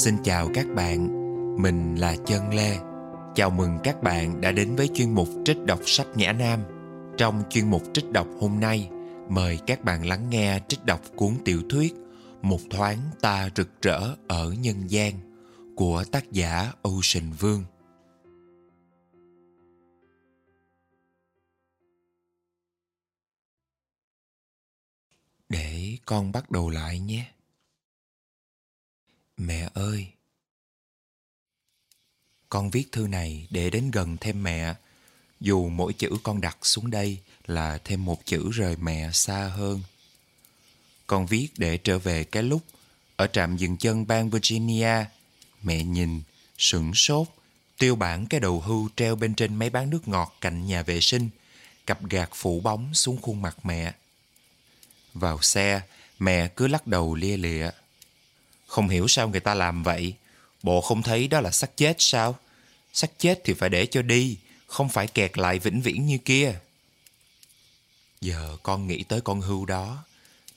Xin chào các bạn, mình là Chân Lê. Chào mừng các bạn đã đến với chuyên mục trích đọc sách Nhã Nam. Trong chuyên mục trích đọc hôm nay, mời các bạn lắng nghe trích đọc cuốn tiểu thuyết Một thoáng ta rực rỡ ở nhân gian của tác giả Ocean Vương. Để con bắt đầu lại nhé. Mẹ ơi! Con viết thư này để đến gần thêm mẹ. Dù mỗi chữ con đặt xuống đây là thêm một chữ rời mẹ xa hơn. Con viết để trở về cái lúc ở trạm dừng chân bang Virginia, mẹ nhìn, sửng sốt, tiêu bản cái đầu hưu treo bên trên máy bán nước ngọt cạnh nhà vệ sinh, cặp gạt phủ bóng xuống khuôn mặt mẹ. Vào xe, mẹ cứ lắc đầu lia lịa. Không hiểu sao người ta làm vậy. Bộ không thấy đó là xác chết sao? Xác chết thì phải để cho đi, không phải kẹt lại vĩnh viễn như kia. Giờ con nghĩ tới con hưu đó,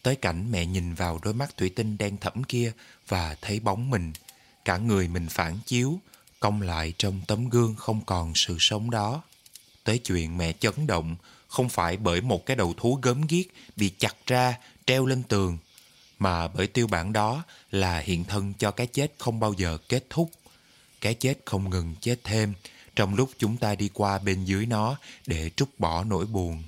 tới cảnh mẹ nhìn vào đôi mắt thủy tinh đen thẫm kia và thấy bóng mình, cả người mình phản chiếu, cong lại trong tấm gương không còn sự sống đó. Tới chuyện mẹ chấn động, không phải bởi một cái đầu thú gớm ghiếc bị chặt ra, treo lên tường, mà bởi tiêu bản đó là hiện thân cho cái chết không bao giờ kết thúc. Cái chết không ngừng chết thêm trong lúc chúng ta đi qua bên dưới nó để trút bỏ nỗi buồn.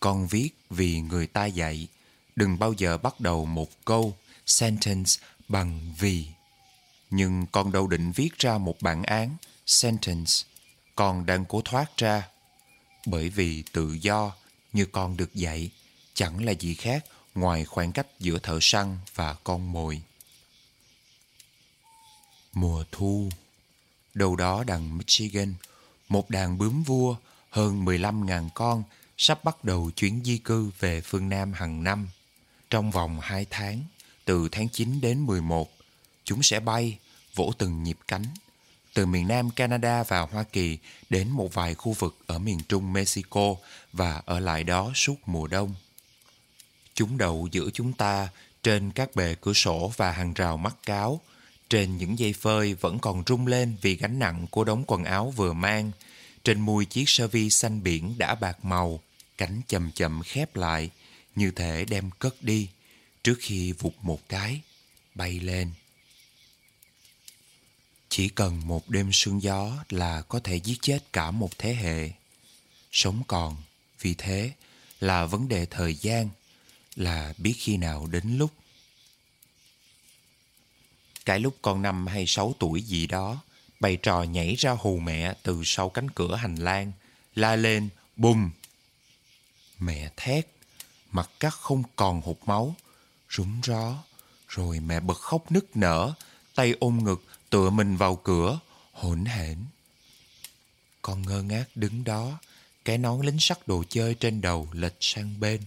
Con viết vì người ta dạy, đừng bao giờ bắt đầu một câu sentence bằng vì. Nhưng con đâu định viết ra một bản án sentence, con đang cố thoát ra. Bởi vì tự do như con được dạy chẳng là gì khác ngoài khoảng cách giữa thợ săn và con mồi. Mùa thu Đâu đó đằng Michigan, một đàn bướm vua hơn 15.000 con sắp bắt đầu chuyến di cư về phương Nam hàng năm. Trong vòng 2 tháng, từ tháng 9 đến 11, chúng sẽ bay, vỗ từng nhịp cánh, từ miền Nam Canada và Hoa Kỳ đến một vài khu vực ở miền Trung Mexico và ở lại đó suốt mùa đông. Chúng đậu giữa chúng ta trên các bề cửa sổ và hàng rào mắt cáo. Trên những dây phơi vẫn còn rung lên vì gánh nặng của đống quần áo vừa mang. Trên mui chiếc sơ vi xanh biển đã bạc màu, cánh chậm chậm khép lại, như thể đem cất đi, trước khi vụt một cái, bay lên. Chỉ cần một đêm sương gió là có thể giết chết cả một thế hệ. Sống còn, vì thế, là vấn đề thời gian là biết khi nào đến lúc. Cái lúc con năm hay sáu tuổi gì đó, bày trò nhảy ra hù mẹ từ sau cánh cửa hành lang, la lên, bùm. Mẹ thét, mặt cắt không còn hụt máu, rúng ró, rồi mẹ bật khóc nức nở, tay ôm ngực, tựa mình vào cửa, hỗn hển. Con ngơ ngác đứng đó, cái nón lính sắt đồ chơi trên đầu lệch sang bên.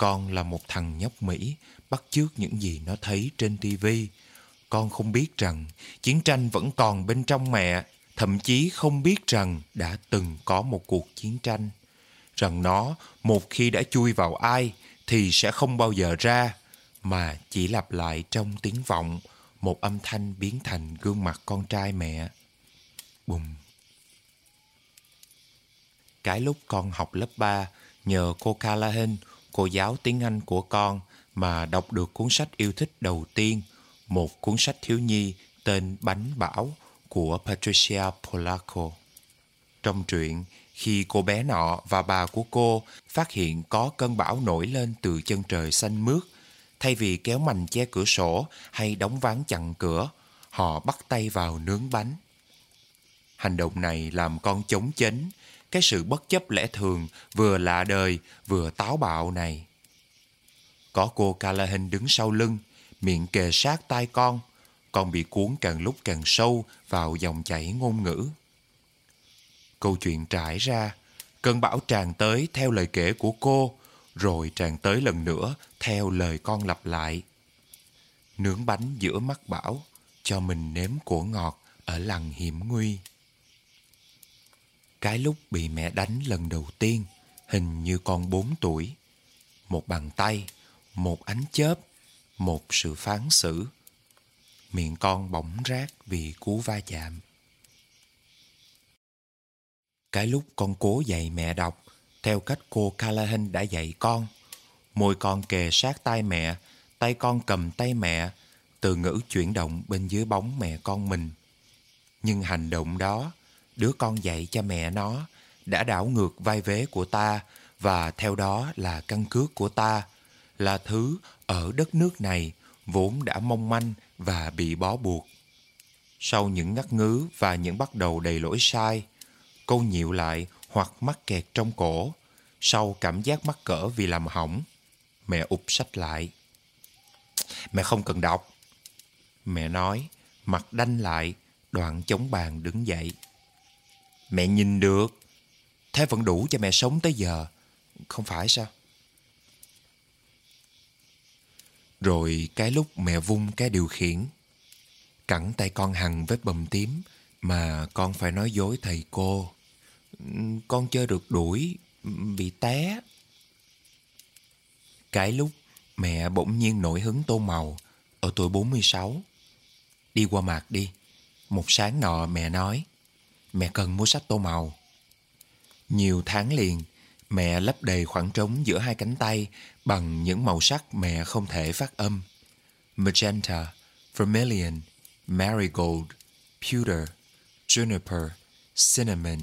Con là một thằng nhóc Mỹ bắt chước những gì nó thấy trên tivi. Con không biết rằng chiến tranh vẫn còn bên trong mẹ, thậm chí không biết rằng đã từng có một cuộc chiến tranh. Rằng nó một khi đã chui vào ai thì sẽ không bao giờ ra, mà chỉ lặp lại trong tiếng vọng một âm thanh biến thành gương mặt con trai mẹ. Bùm. Cái lúc con học lớp 3, nhờ cô Callahan cô giáo tiếng Anh của con mà đọc được cuốn sách yêu thích đầu tiên, một cuốn sách thiếu nhi tên Bánh Bão của Patricia Polacco. Trong truyện, khi cô bé nọ và bà của cô phát hiện có cơn bão nổi lên từ chân trời xanh mướt, thay vì kéo mành che cửa sổ hay đóng ván chặn cửa, họ bắt tay vào nướng bánh. Hành động này làm con chống chánh cái sự bất chấp lẽ thường vừa lạ đời vừa táo bạo này. Có cô Callahan đứng sau lưng, miệng kề sát tai con, con bị cuốn càng lúc càng sâu vào dòng chảy ngôn ngữ. Câu chuyện trải ra, cơn bão tràn tới theo lời kể của cô, rồi tràn tới lần nữa theo lời con lặp lại. Nướng bánh giữa mắt bão, cho mình nếm của ngọt ở làng hiểm nguy. Cái lúc bị mẹ đánh lần đầu tiên, hình như con bốn tuổi. Một bàn tay, một ánh chớp, một sự phán xử, miệng con bỗng rác vì cú va chạm. Cái lúc con cố dạy mẹ đọc, theo cách cô Callahan đã dạy con, môi con kề sát tay mẹ, tay con cầm tay mẹ, từ ngữ chuyển động bên dưới bóng mẹ con mình. Nhưng hành động đó, đứa con dạy cha mẹ nó, đã đảo ngược vai vế của ta và theo đó là căn cước của ta, là thứ ở đất nước này vốn đã mong manh và bị bó buộc. Sau những ngắt ngứ và những bắt đầu đầy lỗi sai, câu nhịu lại hoặc mắc kẹt trong cổ, sau cảm giác mắc cỡ vì làm hỏng, mẹ ụp sách lại. Mẹ không cần đọc. Mẹ nói, mặt đanh lại, đoạn chống bàn đứng dậy. Mẹ nhìn được, thế vẫn đủ cho mẹ sống tới giờ, không phải sao? Rồi cái lúc mẹ vung cái điều khiển, cẳng tay con hằng vết bầm tím mà con phải nói dối thầy cô. Con chơi được đuổi, bị té. Cái lúc mẹ bỗng nhiên nổi hứng tô màu ở tuổi 46. Đi qua mạc đi. Một sáng nọ mẹ nói, mẹ cần mua sách tô màu. Nhiều tháng liền, mẹ lấp đầy khoảng trống giữa hai cánh tay bằng những màu sắc mẹ không thể phát âm. Magenta, vermilion, marigold, pewter, juniper, cinnamon.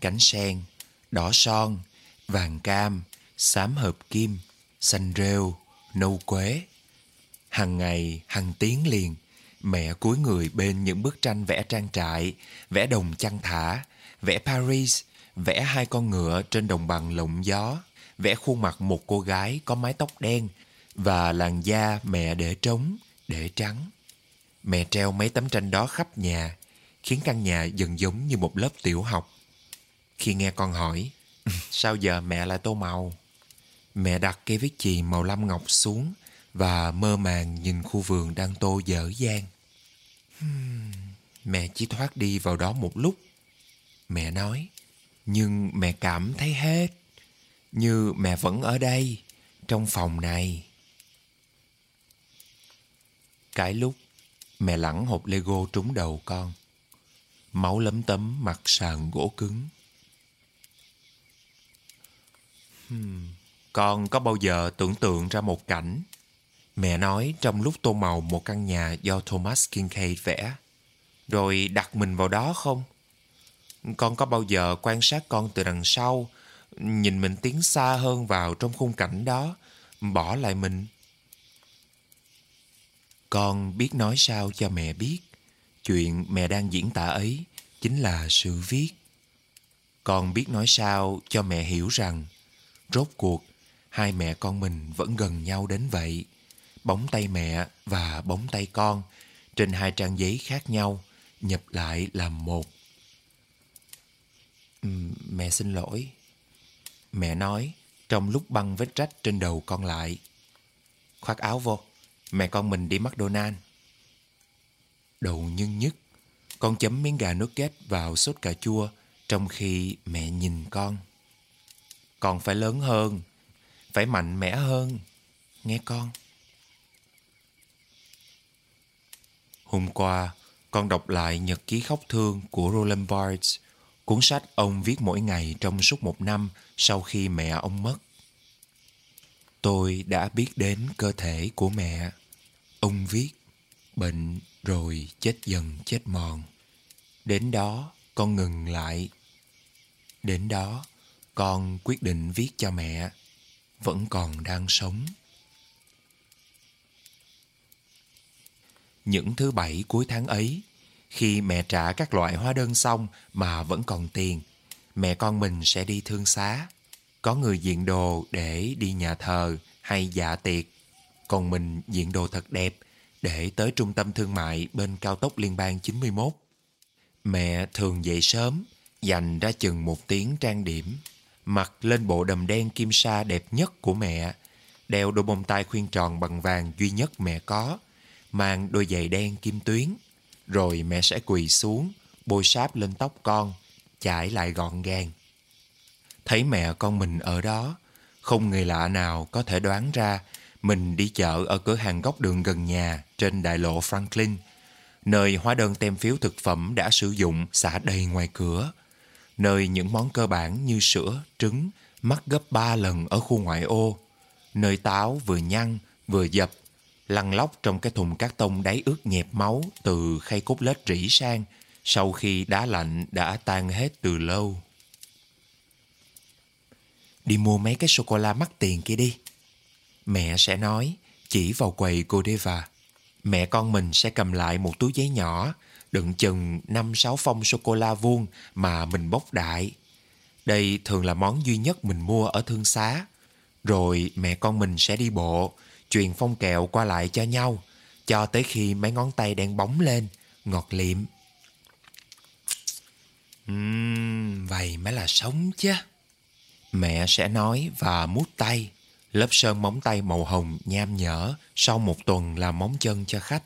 Cánh sen, đỏ son, vàng cam, xám hợp kim, xanh rêu, nâu quế. Hằng ngày, hằng tiếng liền, mẹ cúi người bên những bức tranh vẽ trang trại, vẽ đồng chăn thả, vẽ Paris, vẽ hai con ngựa trên đồng bằng lộng gió, vẽ khuôn mặt một cô gái có mái tóc đen và làn da mẹ để trống, để trắng. Mẹ treo mấy tấm tranh đó khắp nhà, khiến căn nhà dần giống như một lớp tiểu học. Khi nghe con hỏi, sao giờ mẹ lại tô màu? Mẹ đặt cây viết chì màu lam ngọc xuống và mơ màng nhìn khu vườn đang tô dở dang. Hmm, mẹ chỉ thoát đi vào đó một lúc. Mẹ nói, nhưng mẹ cảm thấy hết như mẹ vẫn ở đây trong phòng này cái lúc mẹ lẳng hộp lego trúng đầu con máu lấm tấm mặt sàn gỗ cứng hmm, con có bao giờ tưởng tượng ra một cảnh mẹ nói trong lúc tô màu một căn nhà do thomas kincaid vẽ rồi đặt mình vào đó không con có bao giờ quan sát con từ đằng sau, nhìn mình tiến xa hơn vào trong khung cảnh đó, bỏ lại mình? Con biết nói sao cho mẹ biết, chuyện mẹ đang diễn tả ấy chính là sự viết. Con biết nói sao cho mẹ hiểu rằng, rốt cuộc, hai mẹ con mình vẫn gần nhau đến vậy. Bóng tay mẹ và bóng tay con trên hai trang giấy khác nhau nhập lại làm một mẹ xin lỗi. Mẹ nói trong lúc băng vết rách trên đầu con lại. Khoác áo vô, mẹ con mình đi McDonald. Đầu nhân nhất, con chấm miếng gà nước kết vào sốt cà chua trong khi mẹ nhìn con. Con phải lớn hơn, phải mạnh mẽ hơn, nghe con. Hôm qua, con đọc lại nhật ký khóc thương của Roland Barthes Cuốn sách ông viết mỗi ngày trong suốt một năm sau khi mẹ ông mất. Tôi đã biết đến cơ thể của mẹ. Ông viết, bệnh rồi chết dần chết mòn. Đến đó con ngừng lại. Đến đó con quyết định viết cho mẹ. Vẫn còn đang sống. Những thứ bảy cuối tháng ấy, khi mẹ trả các loại hóa đơn xong mà vẫn còn tiền, mẹ con mình sẽ đi thương xá. Có người diện đồ để đi nhà thờ hay dạ tiệc, còn mình diện đồ thật đẹp để tới trung tâm thương mại bên cao tốc liên bang 91. Mẹ thường dậy sớm, dành ra chừng một tiếng trang điểm, mặc lên bộ đầm đen kim sa đẹp nhất của mẹ, đeo đôi bông tai khuyên tròn bằng vàng duy nhất mẹ có, mang đôi giày đen kim tuyến, rồi mẹ sẽ quỳ xuống, bôi sáp lên tóc con, chải lại gọn gàng. Thấy mẹ con mình ở đó, không người lạ nào có thể đoán ra mình đi chợ ở cửa hàng góc đường gần nhà trên đại lộ Franklin, nơi hóa đơn tem phiếu thực phẩm đã sử dụng xả đầy ngoài cửa, nơi những món cơ bản như sữa, trứng mắc gấp ba lần ở khu ngoại ô, nơi táo vừa nhăn vừa dập, lăn lóc trong cái thùng cát tông đáy ướt nhẹp máu từ khay cốt lết rỉ sang sau khi đá lạnh đã tan hết từ lâu. Đi mua mấy cái sô-cô-la mắc tiền kia đi. Mẹ sẽ nói, chỉ vào quầy Godiva. Mẹ con mình sẽ cầm lại một túi giấy nhỏ, đựng chừng 5-6 phong sô-cô-la vuông mà mình bốc đại. Đây thường là món duy nhất mình mua ở thương xá. Rồi mẹ con mình sẽ đi bộ, truyền phong kẹo qua lại cho nhau, cho tới khi mấy ngón tay đen bóng lên, ngọt liệm. Uhm, vậy mới là sống chứ. Mẹ sẽ nói và mút tay, lớp sơn móng tay màu hồng nham nhở sau một tuần làm móng chân cho khách.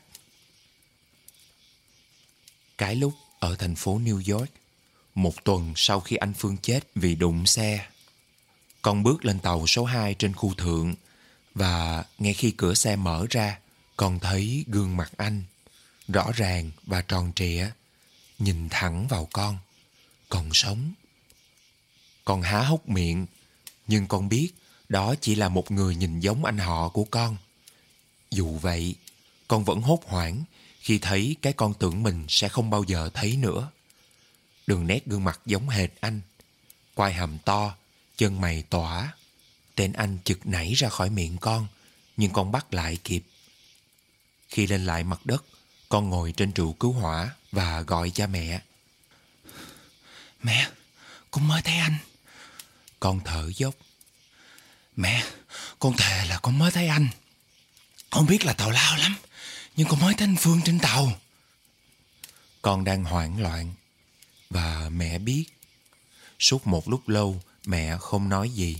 Cái lúc ở thành phố New York, một tuần sau khi anh Phương chết vì đụng xe, con bước lên tàu số 2 trên khu thượng và ngay khi cửa xe mở ra, con thấy gương mặt anh, rõ ràng và tròn trịa, nhìn thẳng vào con, còn sống. Con há hốc miệng, nhưng con biết đó chỉ là một người nhìn giống anh họ của con. Dù vậy, con vẫn hốt hoảng khi thấy cái con tưởng mình sẽ không bao giờ thấy nữa. Đường nét gương mặt giống hệt anh, quai hàm to, chân mày tỏa. Tên anh chực nảy ra khỏi miệng con, nhưng con bắt lại kịp. Khi lên lại mặt đất, con ngồi trên trụ cứu hỏa và gọi cha mẹ. Mẹ, con mới thấy anh. Con thở dốc. Mẹ, con thề là con mới thấy anh. Không biết là tàu lao lắm, nhưng con mới thấy anh Phương trên tàu. Con đang hoảng loạn và mẹ biết. Suốt một lúc lâu, mẹ không nói gì.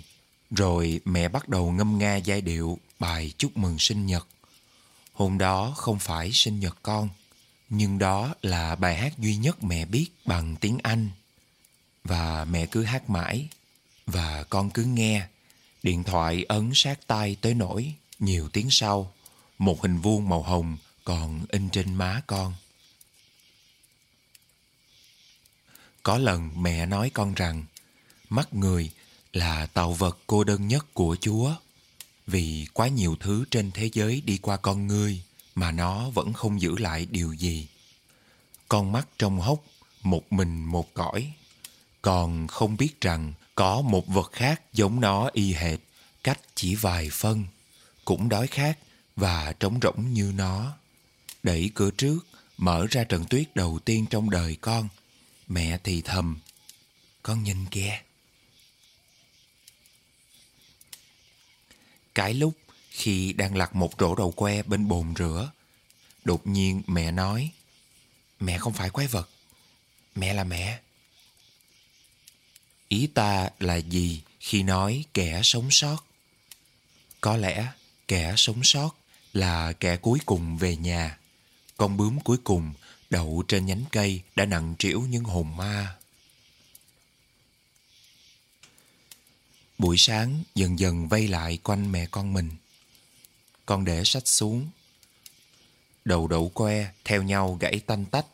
Rồi mẹ bắt đầu ngâm nga giai điệu bài chúc mừng sinh nhật. Hôm đó không phải sinh nhật con, nhưng đó là bài hát duy nhất mẹ biết bằng tiếng Anh. Và mẹ cứ hát mãi, và con cứ nghe. Điện thoại ấn sát tay tới nỗi nhiều tiếng sau, một hình vuông màu hồng còn in trên má con. Có lần mẹ nói con rằng mắt người là tạo vật cô đơn nhất của Chúa vì quá nhiều thứ trên thế giới đi qua con ngươi mà nó vẫn không giữ lại điều gì. Con mắt trong hốc, một mình một cõi. Còn không biết rằng có một vật khác giống nó y hệt, cách chỉ vài phân, cũng đói khát và trống rỗng như nó. Đẩy cửa trước, mở ra trận tuyết đầu tiên trong đời con. Mẹ thì thầm, con nhìn kìa. Cái lúc khi đang lặt một rổ đầu que bên bồn rửa, đột nhiên mẹ nói, mẹ không phải quái vật, mẹ là mẹ. Ý ta là gì khi nói kẻ sống sót? Có lẽ kẻ sống sót là kẻ cuối cùng về nhà. Con bướm cuối cùng đậu trên nhánh cây đã nặng trĩu những hồn ma. Buổi sáng dần dần vây lại quanh mẹ con mình. Con để sách xuống. Đầu đậu que theo nhau gãy tanh tách,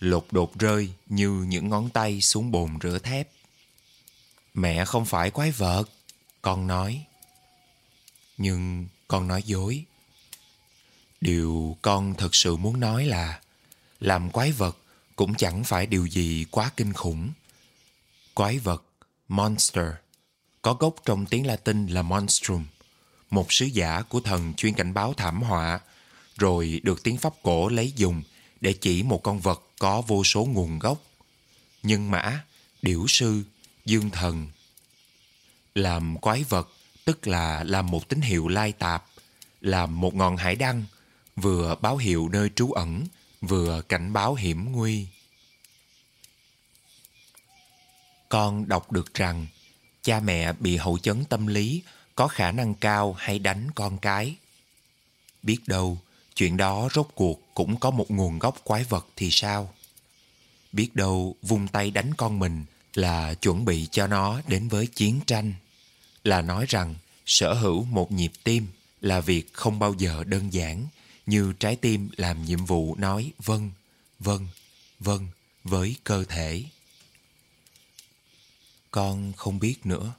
lột đột rơi như những ngón tay xuống bồn rửa thép. Mẹ không phải quái vật, con nói. Nhưng con nói dối. Điều con thật sự muốn nói là làm quái vật cũng chẳng phải điều gì quá kinh khủng. Quái vật, monster, có gốc trong tiếng Latin là monstrum, một sứ giả của thần chuyên cảnh báo thảm họa, rồi được tiếng Pháp cổ lấy dùng để chỉ một con vật có vô số nguồn gốc. Nhân mã, điểu sư, dương thần. Làm quái vật tức là làm một tín hiệu lai tạp, làm một ngọn hải đăng, vừa báo hiệu nơi trú ẩn, vừa cảnh báo hiểm nguy. Con đọc được rằng cha mẹ bị hậu chấn tâm lý có khả năng cao hay đánh con cái. Biết đâu, chuyện đó rốt cuộc cũng có một nguồn gốc quái vật thì sao? Biết đâu vung tay đánh con mình là chuẩn bị cho nó đến với chiến tranh. Là nói rằng sở hữu một nhịp tim là việc không bao giờ đơn giản như trái tim làm nhiệm vụ nói vâng, vâng, vâng với cơ thể. Con không biết nữa.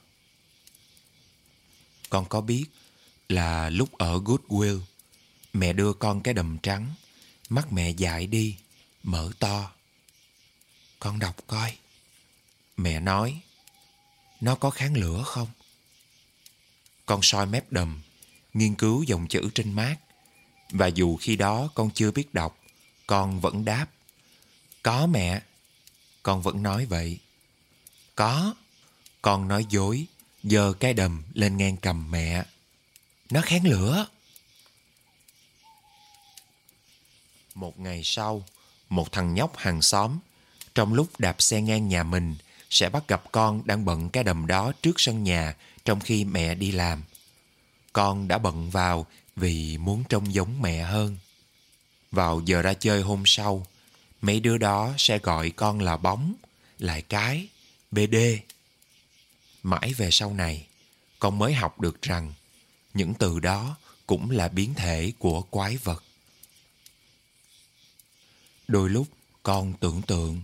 Con có biết là lúc ở Goodwill, mẹ đưa con cái đầm trắng, mắt mẹ dại đi, mở to. Con đọc coi. Mẹ nói, nó có kháng lửa không? Con soi mép đầm, nghiên cứu dòng chữ trên mát. Và dù khi đó con chưa biết đọc, con vẫn đáp. Có mẹ. Con vẫn nói vậy. Có. Con nói dối, giơ cái đầm lên ngang cầm mẹ. Nó kháng lửa. Một ngày sau, một thằng nhóc hàng xóm, trong lúc đạp xe ngang nhà mình, sẽ bắt gặp con đang bận cái đầm đó trước sân nhà trong khi mẹ đi làm. Con đã bận vào vì muốn trông giống mẹ hơn. Vào giờ ra chơi hôm sau, mấy đứa đó sẽ gọi con là bóng, lại cái, BD. Mãi về sau này, con mới học được rằng những từ đó cũng là biến thể của quái vật. Đôi lúc con tưởng tượng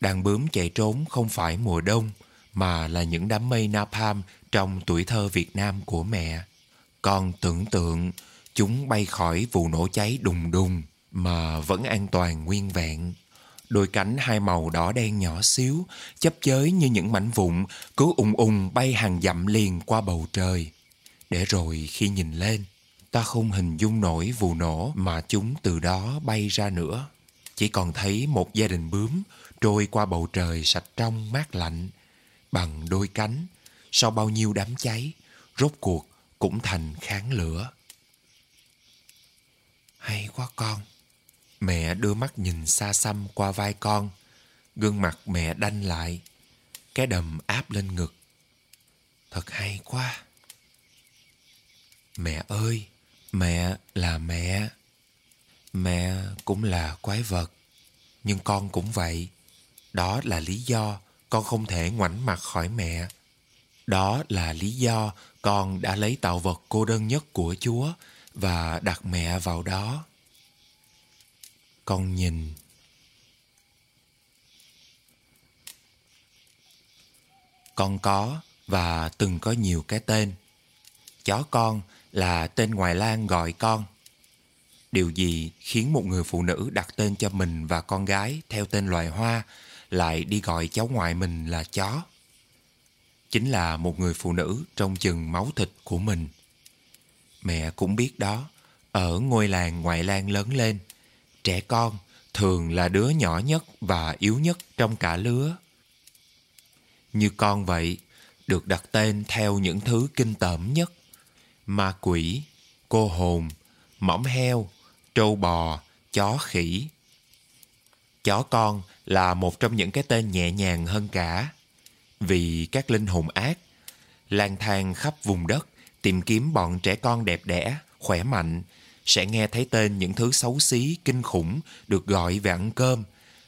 đàn bướm chạy trốn không phải mùa đông mà là những đám mây napalm trong tuổi thơ Việt Nam của mẹ. Con tưởng tượng chúng bay khỏi vụ nổ cháy đùng đùng mà vẫn an toàn nguyên vẹn. Đôi cánh hai màu đỏ đen nhỏ xíu, chấp chới như những mảnh vụn, cứ ung ung bay hàng dặm liền qua bầu trời. Để rồi khi nhìn lên, ta không hình dung nổi vụ nổ mà chúng từ đó bay ra nữa. Chỉ còn thấy một gia đình bướm trôi qua bầu trời sạch trong mát lạnh bằng đôi cánh sau bao nhiêu đám cháy rốt cuộc cũng thành kháng lửa hay quá con mẹ đưa mắt nhìn xa xăm qua vai con. Gương mặt mẹ đanh lại. Cái đầm áp lên ngực. Thật hay quá. Mẹ ơi, mẹ là mẹ. Mẹ cũng là quái vật. Nhưng con cũng vậy. Đó là lý do con không thể ngoảnh mặt khỏi mẹ. Đó là lý do con đã lấy tạo vật cô đơn nhất của Chúa và đặt mẹ vào đó. Con nhìn Con có và từng có nhiều cái tên. Chó con là tên ngoài lan gọi con. Điều gì khiến một người phụ nữ đặt tên cho mình và con gái theo tên loài hoa lại đi gọi cháu ngoại mình là chó. Chính là một người phụ nữ trong chừng máu thịt của mình. Mẹ cũng biết đó, ở ngôi làng ngoại lan lớn lên, trẻ con thường là đứa nhỏ nhất và yếu nhất trong cả lứa. Như con vậy, được đặt tên theo những thứ kinh tởm nhất. Ma quỷ, cô hồn, mõm heo, trâu bò, chó khỉ. Chó con là một trong những cái tên nhẹ nhàng hơn cả. Vì các linh hồn ác lang thang khắp vùng đất tìm kiếm bọn trẻ con đẹp đẽ, khỏe mạnh sẽ nghe thấy tên những thứ xấu xí, kinh khủng được gọi về ăn cơm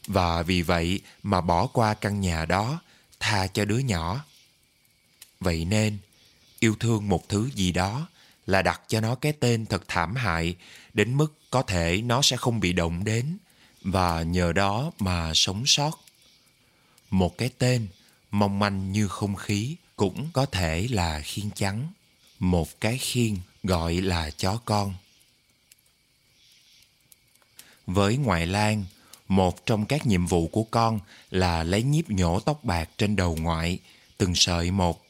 và vì vậy mà bỏ qua căn nhà đó, tha cho đứa nhỏ. Vậy nên, yêu thương một thứ gì đó là đặt cho nó cái tên thật thảm hại đến mức có thể nó sẽ không bị động đến và nhờ đó mà sống sót. Một cái tên mong manh như không khí cũng có thể là khiên trắng. Một cái khiên gọi là chó con. Với ngoại lang, một trong các nhiệm vụ của con là lấy nhíp nhổ tóc bạc trên đầu ngoại, từng sợi một.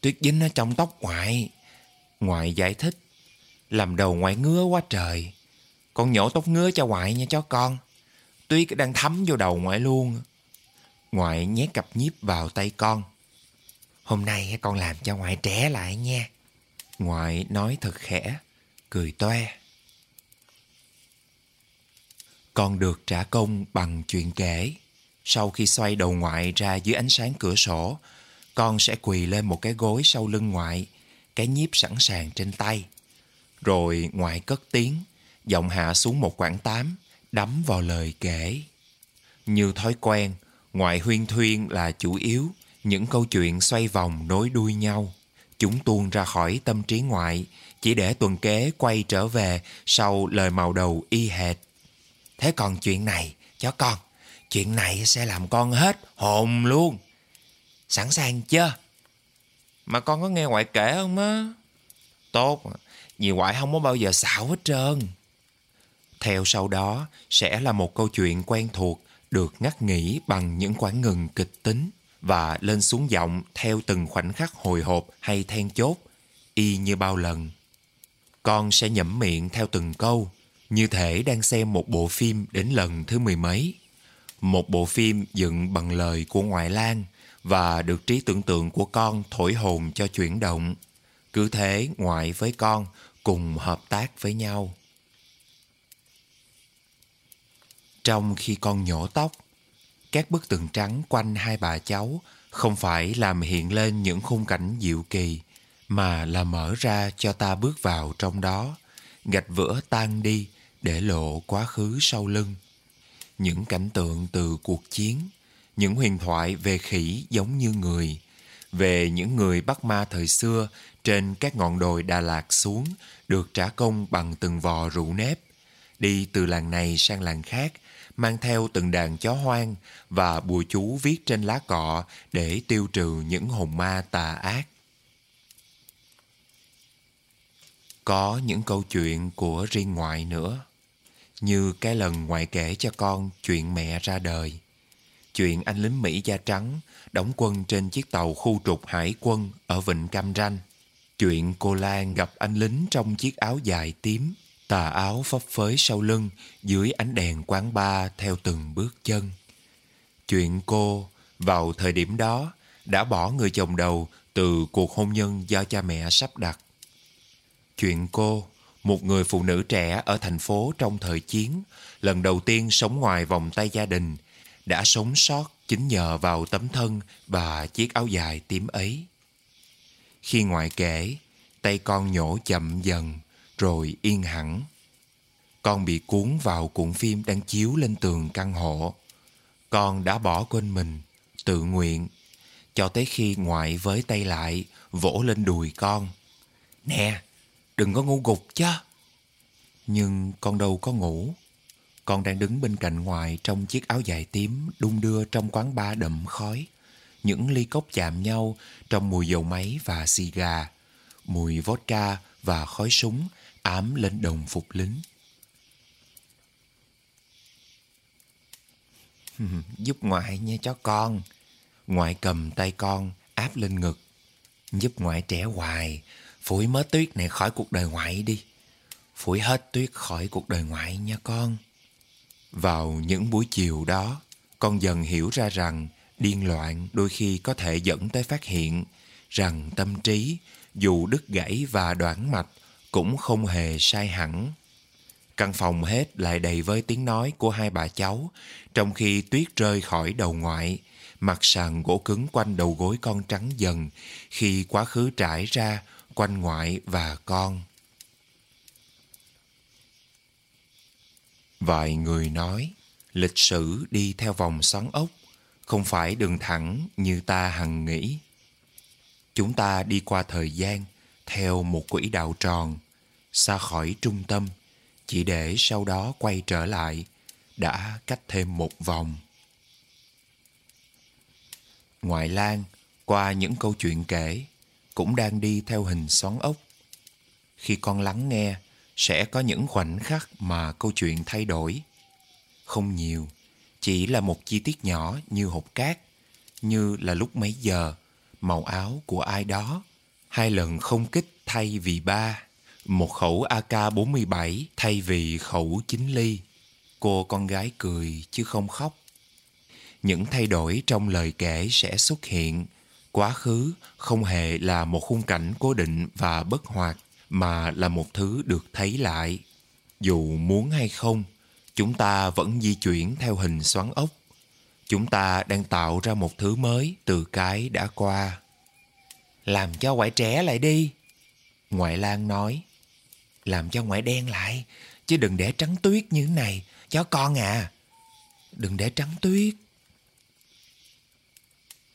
Tuyết dính ở trong tóc ngoại. Ngoại giải thích, làm đầu ngoại ngứa quá trời. Con nhổ tóc ngứa cho ngoại nha chó con. Tuyết đang thấm vô đầu ngoại luôn. Ngoại nhét cặp nhíp vào tay con. Hôm nay con làm cho ngoại trẻ lại nha. Ngoại nói thật khẽ, cười toe. Con được trả công bằng chuyện kể. Sau khi xoay đầu ngoại ra dưới ánh sáng cửa sổ, con sẽ quỳ lên một cái gối sau lưng ngoại, cái nhíp sẵn sàng trên tay. Rồi ngoại cất tiếng, giọng hạ xuống một quãng tám, đắm vào lời kể. Như thói quen, ngoại huyên thuyên là chủ yếu, những câu chuyện xoay vòng nối đuôi nhau. Chúng tuôn ra khỏi tâm trí ngoại, chỉ để tuần kế quay trở về sau lời màu đầu y hệt. Thế còn chuyện này, cho con, chuyện này sẽ làm con hết hồn luôn. Sẵn sàng chưa? Mà con có nghe ngoại kể không á? Tốt, vì ngoại không có bao giờ xạo hết trơn. Theo sau đó sẽ là một câu chuyện quen thuộc được ngắt nghỉ bằng những quãng ngừng kịch tính và lên xuống giọng theo từng khoảnh khắc hồi hộp hay then chốt, y như bao lần. Con sẽ nhẩm miệng theo từng câu, như thể đang xem một bộ phim đến lần thứ mười mấy. Một bộ phim dựng bằng lời của ngoại lang và được trí tưởng tượng của con thổi hồn cho chuyển động. Cứ thế ngoại với con cùng hợp tác với nhau. Trong khi con nhổ tóc, các bức tường trắng quanh hai bà cháu không phải làm hiện lên những khung cảnh diệu kỳ, mà là mở ra cho ta bước vào trong đó, gạch vữa tan đi để lộ quá khứ sau lưng. Những cảnh tượng từ cuộc chiến, những huyền thoại về khỉ giống như người, về những người bắt ma thời xưa trên các ngọn đồi Đà Lạt xuống được trả công bằng từng vò rượu nếp, đi từ làng này sang làng khác mang theo từng đàn chó hoang và bùa chú viết trên lá cọ để tiêu trừ những hồn ma tà ác. Có những câu chuyện của riêng ngoại nữa, như cái lần ngoại kể cho con chuyện mẹ ra đời, chuyện anh lính Mỹ da trắng đóng quân trên chiếc tàu khu trục hải quân ở Vịnh Cam Ranh, chuyện cô Lan gặp anh lính trong chiếc áo dài tím tà áo phấp phới sau lưng dưới ánh đèn quán bar theo từng bước chân. Chuyện cô vào thời điểm đó đã bỏ người chồng đầu từ cuộc hôn nhân do cha mẹ sắp đặt. Chuyện cô, một người phụ nữ trẻ ở thành phố trong thời chiến, lần đầu tiên sống ngoài vòng tay gia đình, đã sống sót chính nhờ vào tấm thân và chiếc áo dài tím ấy. Khi ngoại kể, tay con nhổ chậm dần, rồi yên hẳn. Con bị cuốn vào cuộn phim đang chiếu lên tường căn hộ. Con đã bỏ quên mình, tự nguyện, cho tới khi ngoại với tay lại, vỗ lên đùi con. Nè, đừng có ngu gục chứ. Nhưng con đâu có ngủ. Con đang đứng bên cạnh ngoại trong chiếc áo dài tím đung đưa trong quán bar đậm khói. Những ly cốc chạm nhau trong mùi dầu máy và xì gà, mùi vodka và khói súng ám lên đồng phục lính. Giúp ngoại nha chó con. Ngoại cầm tay con áp lên ngực. Giúp ngoại trẻ hoài, phủi mớ tuyết này khỏi cuộc đời ngoại đi. Phủi hết tuyết khỏi cuộc đời ngoại nha con. Vào những buổi chiều đó, con dần hiểu ra rằng điên loạn đôi khi có thể dẫn tới phát hiện rằng tâm trí dù đứt gãy và đoạn mạch cũng không hề sai hẳn. Căn phòng hết lại đầy với tiếng nói của hai bà cháu, trong khi tuyết rơi khỏi đầu ngoại, mặt sàn gỗ cứng quanh đầu gối con trắng dần khi quá khứ trải ra quanh ngoại và con. Vài người nói, lịch sử đi theo vòng xoắn ốc, không phải đường thẳng như ta hằng nghĩ. Chúng ta đi qua thời gian theo một quỹ đạo tròn, xa khỏi trung tâm, chỉ để sau đó quay trở lại, đã cách thêm một vòng. Ngoại Lan, qua những câu chuyện kể, cũng đang đi theo hình xoắn ốc. Khi con lắng nghe, sẽ có những khoảnh khắc mà câu chuyện thay đổi. Không nhiều, chỉ là một chi tiết nhỏ như hộp cát, như là lúc mấy giờ, màu áo của ai đó, hai lần không kích thay vì ba, một khẩu AK-47 thay vì khẩu 9 ly. Cô con gái cười chứ không khóc. Những thay đổi trong lời kể sẽ xuất hiện. Quá khứ không hề là một khung cảnh cố định và bất hoạt, mà là một thứ được thấy lại. Dù muốn hay không, chúng ta vẫn di chuyển theo hình xoắn ốc. Chúng ta đang tạo ra một thứ mới từ cái đã qua. Làm cho ngoại trẻ lại đi. Ngoại Lan nói. Làm cho ngoại đen lại, chứ đừng để trắng tuyết như thế này, chó con à. Đừng để trắng tuyết.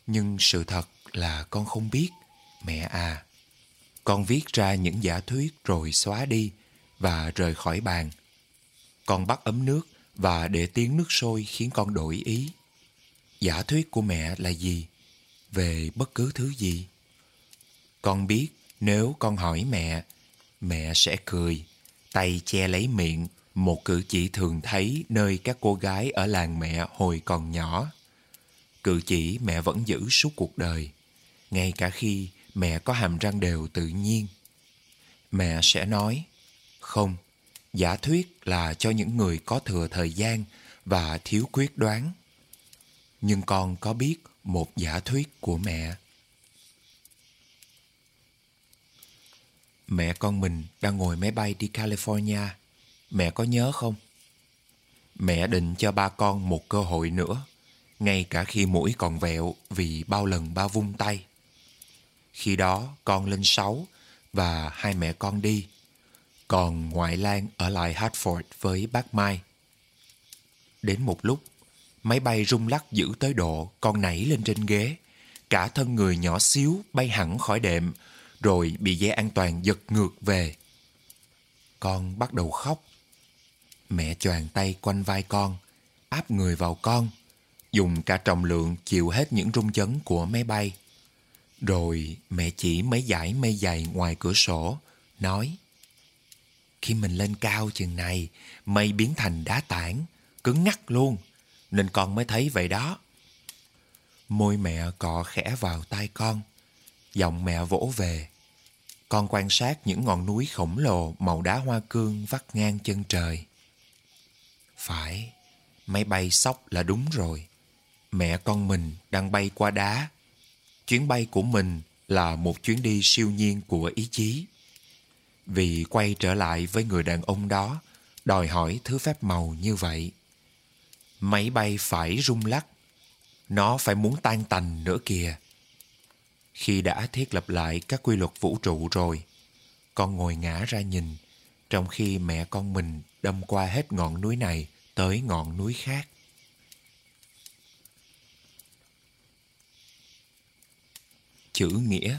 Nhưng sự thật là con không biết, mẹ à. Con viết ra những giả thuyết rồi xóa đi và rời khỏi bàn. Con bắt ấm nước và để tiếng nước sôi khiến con đổi ý. Giả thuyết của mẹ là gì? Về bất cứ thứ gì? Con biết nếu con hỏi mẹ, mẹ sẽ cười, tay che lấy miệng, một cử chỉ thường thấy nơi các cô gái ở làng mẹ hồi còn nhỏ. Cử chỉ mẹ vẫn giữ suốt cuộc đời, ngay cả khi mẹ có hàm răng đều tự nhiên. Mẹ sẽ nói, không, giả thuyết là cho những người có thừa thời gian và thiếu quyết đoán. Nhưng con có biết một giả thuyết của mẹ. Mẹ con mình đang ngồi máy bay đi California. Mẹ có nhớ không? Mẹ định cho ba con một cơ hội nữa, ngay cả khi mũi còn vẹo vì bao lần ba vung tay. Khi đó con lên sáu và hai mẹ con đi. Còn ngoại lang ở lại Hartford với bác Mai. Đến một lúc, máy bay rung lắc dữ tới độ con nảy lên trên ghế. Cả thân người nhỏ xíu bay hẳn khỏi đệm, rồi bị dây an toàn giật ngược về. Con bắt đầu khóc. Mẹ choàng tay quanh vai con, áp người vào con, dùng cả trọng lượng chịu hết những rung chấn của máy bay. Rồi mẹ chỉ mấy dải mây dày ngoài cửa sổ, nói Khi mình lên cao chừng này, mây biến thành đá tảng, cứng ngắc luôn, nên con mới thấy vậy đó. Môi mẹ cọ khẽ vào tai con, giọng mẹ vỗ về. Con quan sát những ngọn núi khổng lồ màu đá hoa cương vắt ngang chân trời. Phải, máy bay sóc là đúng rồi. Mẹ con mình đang bay qua đá chuyến bay của mình là một chuyến đi siêu nhiên của ý chí. Vì quay trở lại với người đàn ông đó đòi hỏi thứ phép màu như vậy. Máy bay phải rung lắc, nó phải muốn tan tành nữa kìa. Khi đã thiết lập lại các quy luật vũ trụ rồi, con ngồi ngã ra nhìn, trong khi mẹ con mình đâm qua hết ngọn núi này tới ngọn núi khác. Chữ nghĩa,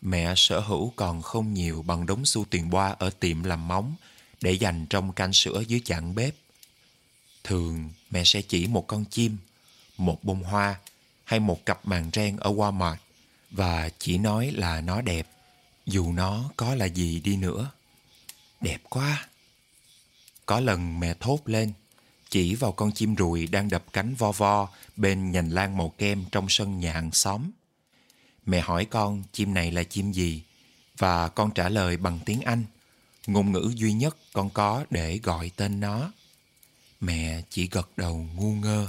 mẹ sở hữu còn không nhiều bằng đống xu tiền boa ở tiệm làm móng để dành trong canh sữa dưới chặn bếp. Thường mẹ sẽ chỉ một con chim, một bông hoa hay một cặp màn ren ở Walmart và chỉ nói là nó đẹp, dù nó có là gì đi nữa. Đẹp quá! Có lần mẹ thốt lên, chỉ vào con chim ruồi đang đập cánh vo vo bên nhành lan màu kem trong sân nhà hàng xóm. Mẹ hỏi con chim này là chim gì và con trả lời bằng tiếng Anh, ngôn ngữ duy nhất con có để gọi tên nó. Mẹ chỉ gật đầu ngu ngơ.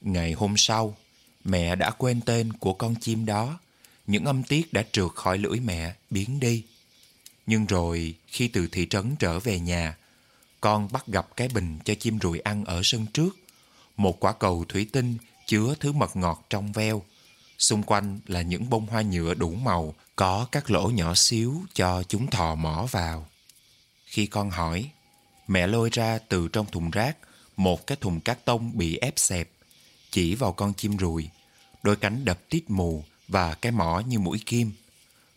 Ngày hôm sau, mẹ đã quên tên của con chim đó. Những âm tiết đã trượt khỏi lưỡi mẹ, biến đi. Nhưng rồi, khi từ thị trấn trở về nhà, con bắt gặp cái bình cho chim ruồi ăn ở sân trước. Một quả cầu thủy tinh chứa thứ mật ngọt trong veo Xung quanh là những bông hoa nhựa đủ màu, có các lỗ nhỏ xíu cho chúng thò mỏ vào. Khi con hỏi, mẹ lôi ra từ trong thùng rác một cái thùng cát tông bị ép xẹp, chỉ vào con chim ruồi, đôi cánh đập tít mù và cái mỏ như mũi kim.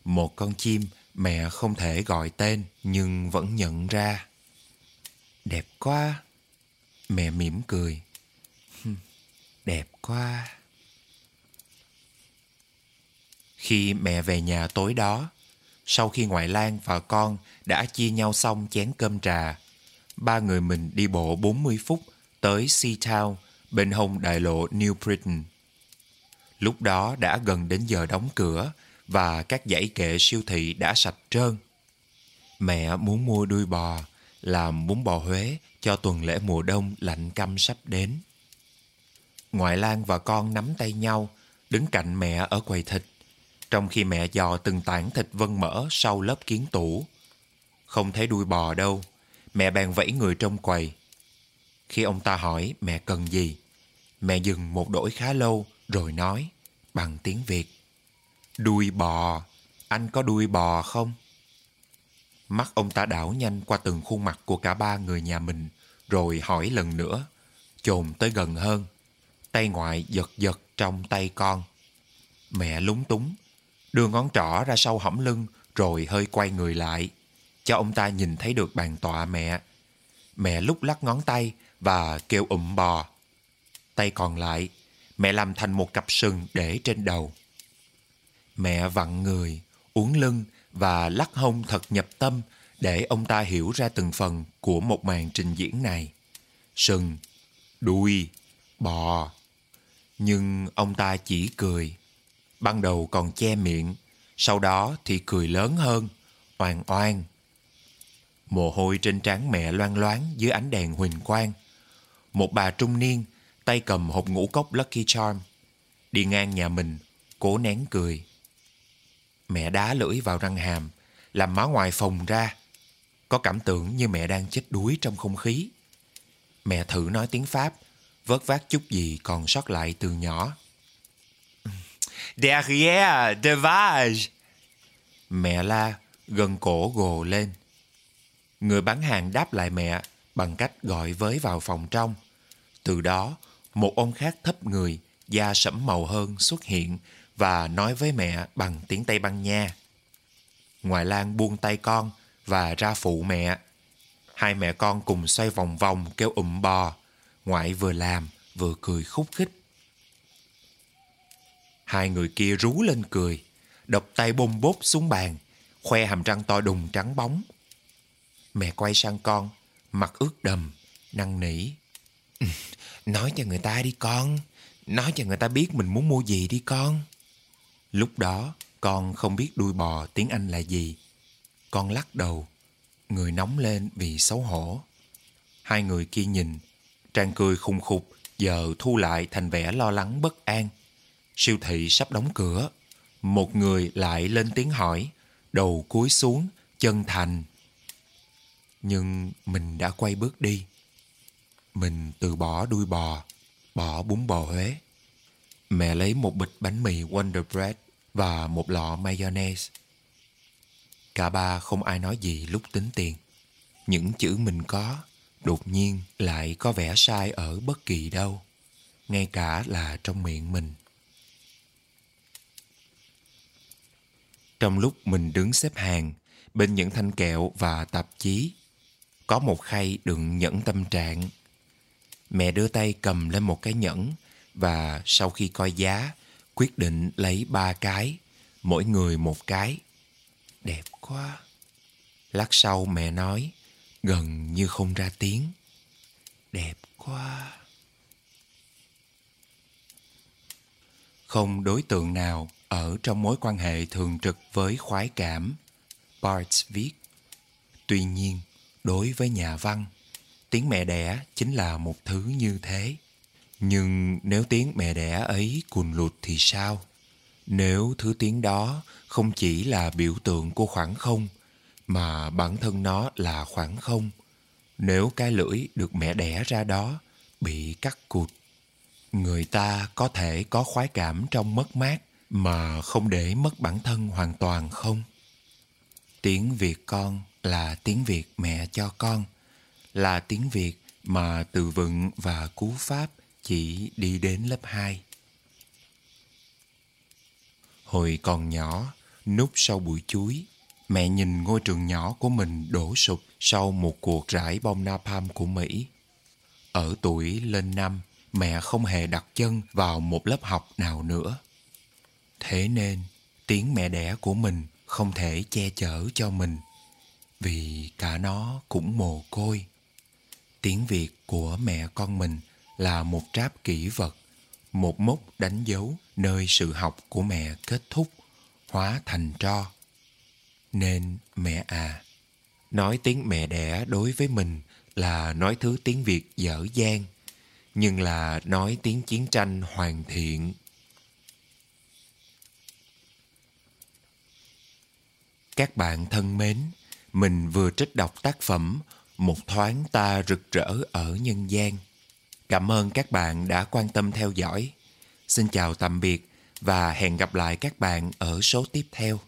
Một con chim mẹ không thể gọi tên nhưng vẫn nhận ra. Đẹp quá. Mẹ mỉm cười. Đẹp quá. Khi mẹ về nhà tối đó, sau khi ngoại lang và con đã chia nhau xong chén cơm trà, ba người mình đi bộ 40 phút tới Seatown bên hông đại lộ New Britain. Lúc đó đã gần đến giờ đóng cửa và các dãy kệ siêu thị đã sạch trơn. Mẹ muốn mua đuôi bò, làm bún bò Huế cho tuần lễ mùa đông lạnh căm sắp đến. Ngoại lang và con nắm tay nhau, đứng cạnh mẹ ở quầy thịt trong khi mẹ dò từng tảng thịt vân mỡ sau lớp kiến tủ. Không thấy đuôi bò đâu, mẹ bèn vẫy người trong quầy. Khi ông ta hỏi mẹ cần gì, mẹ dừng một đổi khá lâu rồi nói bằng tiếng Việt. Đuôi bò, anh có đuôi bò không? Mắt ông ta đảo nhanh qua từng khuôn mặt của cả ba người nhà mình rồi hỏi lần nữa, chồm tới gần hơn. Tay ngoại giật giật trong tay con. Mẹ lúng túng đưa ngón trỏ ra sau hõm lưng rồi hơi quay người lại, cho ông ta nhìn thấy được bàn tọa mẹ. Mẹ lúc lắc ngón tay và kêu ụm bò. Tay còn lại, mẹ làm thành một cặp sừng để trên đầu. Mẹ vặn người, uốn lưng và lắc hông thật nhập tâm để ông ta hiểu ra từng phần của một màn trình diễn này. Sừng, đuôi, bò. Nhưng ông ta chỉ cười. Ban đầu còn che miệng, sau đó thì cười lớn hơn, oan oan. Mồ hôi trên trán mẹ loang loáng dưới ánh đèn huỳnh quang. Một bà trung niên, tay cầm hộp ngũ cốc Lucky Charm, đi ngang nhà mình, cố nén cười. Mẹ đá lưỡi vào răng hàm, làm má ngoài phồng ra. Có cảm tưởng như mẹ đang chết đuối trong không khí. Mẹ thử nói tiếng Pháp, vớt vát chút gì còn sót lại từ nhỏ. Derrière, devage. Mẹ la, gần cổ gồ lên. Người bán hàng đáp lại mẹ bằng cách gọi với vào phòng trong. Từ đó, một ông khác thấp người, da sẫm màu hơn xuất hiện và nói với mẹ bằng tiếng Tây Ban Nha. Ngoại Lan buông tay con và ra phụ mẹ. Hai mẹ con cùng xoay vòng vòng kêu ụm bò. Ngoại vừa làm vừa cười khúc khích. Hai người kia rú lên cười, đập tay bông bốp xuống bàn, khoe hàm răng to đùng trắng bóng. Mẹ quay sang con, mặt ướt đầm, năn nỉ. Ừ, nói cho người ta đi con, nói cho người ta biết mình muốn mua gì đi con. Lúc đó, con không biết đuôi bò tiếng Anh là gì. Con lắc đầu, người nóng lên vì xấu hổ. Hai người kia nhìn, Trang cười khùng khục, giờ thu lại thành vẻ lo lắng bất an. Siêu thị sắp đóng cửa. Một người lại lên tiếng hỏi, đầu cúi xuống, chân thành. Nhưng mình đã quay bước đi. Mình từ bỏ đuôi bò, bỏ bún bò Huế. Mẹ lấy một bịch bánh mì Wonder Bread và một lọ mayonnaise. Cả ba không ai nói gì lúc tính tiền. Những chữ mình có đột nhiên lại có vẻ sai ở bất kỳ đâu, ngay cả là trong miệng mình. Trong lúc mình đứng xếp hàng bên những thanh kẹo và tạp chí, có một khay đựng nhẫn tâm trạng. Mẹ đưa tay cầm lên một cái nhẫn và sau khi coi giá, quyết định lấy ba cái, mỗi người một cái. Đẹp quá. Lát sau mẹ nói, gần như không ra tiếng. Đẹp quá. Không đối tượng nào ở trong mối quan hệ thường trực với khoái cảm. Barthes viết. Tuy nhiên, đối với nhà văn, tiếng mẹ đẻ chính là một thứ như thế. Nhưng nếu tiếng mẹ đẻ ấy cùn lụt thì sao? Nếu thứ tiếng đó không chỉ là biểu tượng của khoảng không, mà bản thân nó là khoảng không, nếu cái lưỡi được mẹ đẻ ra đó bị cắt cụt, người ta có thể có khoái cảm trong mất mát mà không để mất bản thân hoàn toàn không? Tiếng Việt con là tiếng Việt mẹ cho con, là tiếng Việt mà từ vựng và cú pháp chỉ đi đến lớp 2. Hồi còn nhỏ, núp sau bụi chuối, mẹ nhìn ngôi trường nhỏ của mình đổ sụp sau một cuộc rải bom napalm của Mỹ. Ở tuổi lên năm, mẹ không hề đặt chân vào một lớp học nào nữa. Thế nên, tiếng mẹ đẻ của mình không thể che chở cho mình, vì cả nó cũng mồ côi. Tiếng Việt của mẹ con mình là một tráp kỷ vật, một mốc đánh dấu nơi sự học của mẹ kết thúc, hóa thành tro. Nên mẹ à, nói tiếng mẹ đẻ đối với mình là nói thứ tiếng Việt dở dang, nhưng là nói tiếng chiến tranh hoàn thiện. Các bạn thân mến, mình vừa trích đọc tác phẩm Một thoáng ta rực rỡ ở nhân gian Cảm ơn các bạn đã quan tâm theo dõi. Xin chào tạm biệt và hẹn gặp lại các bạn ở số tiếp theo.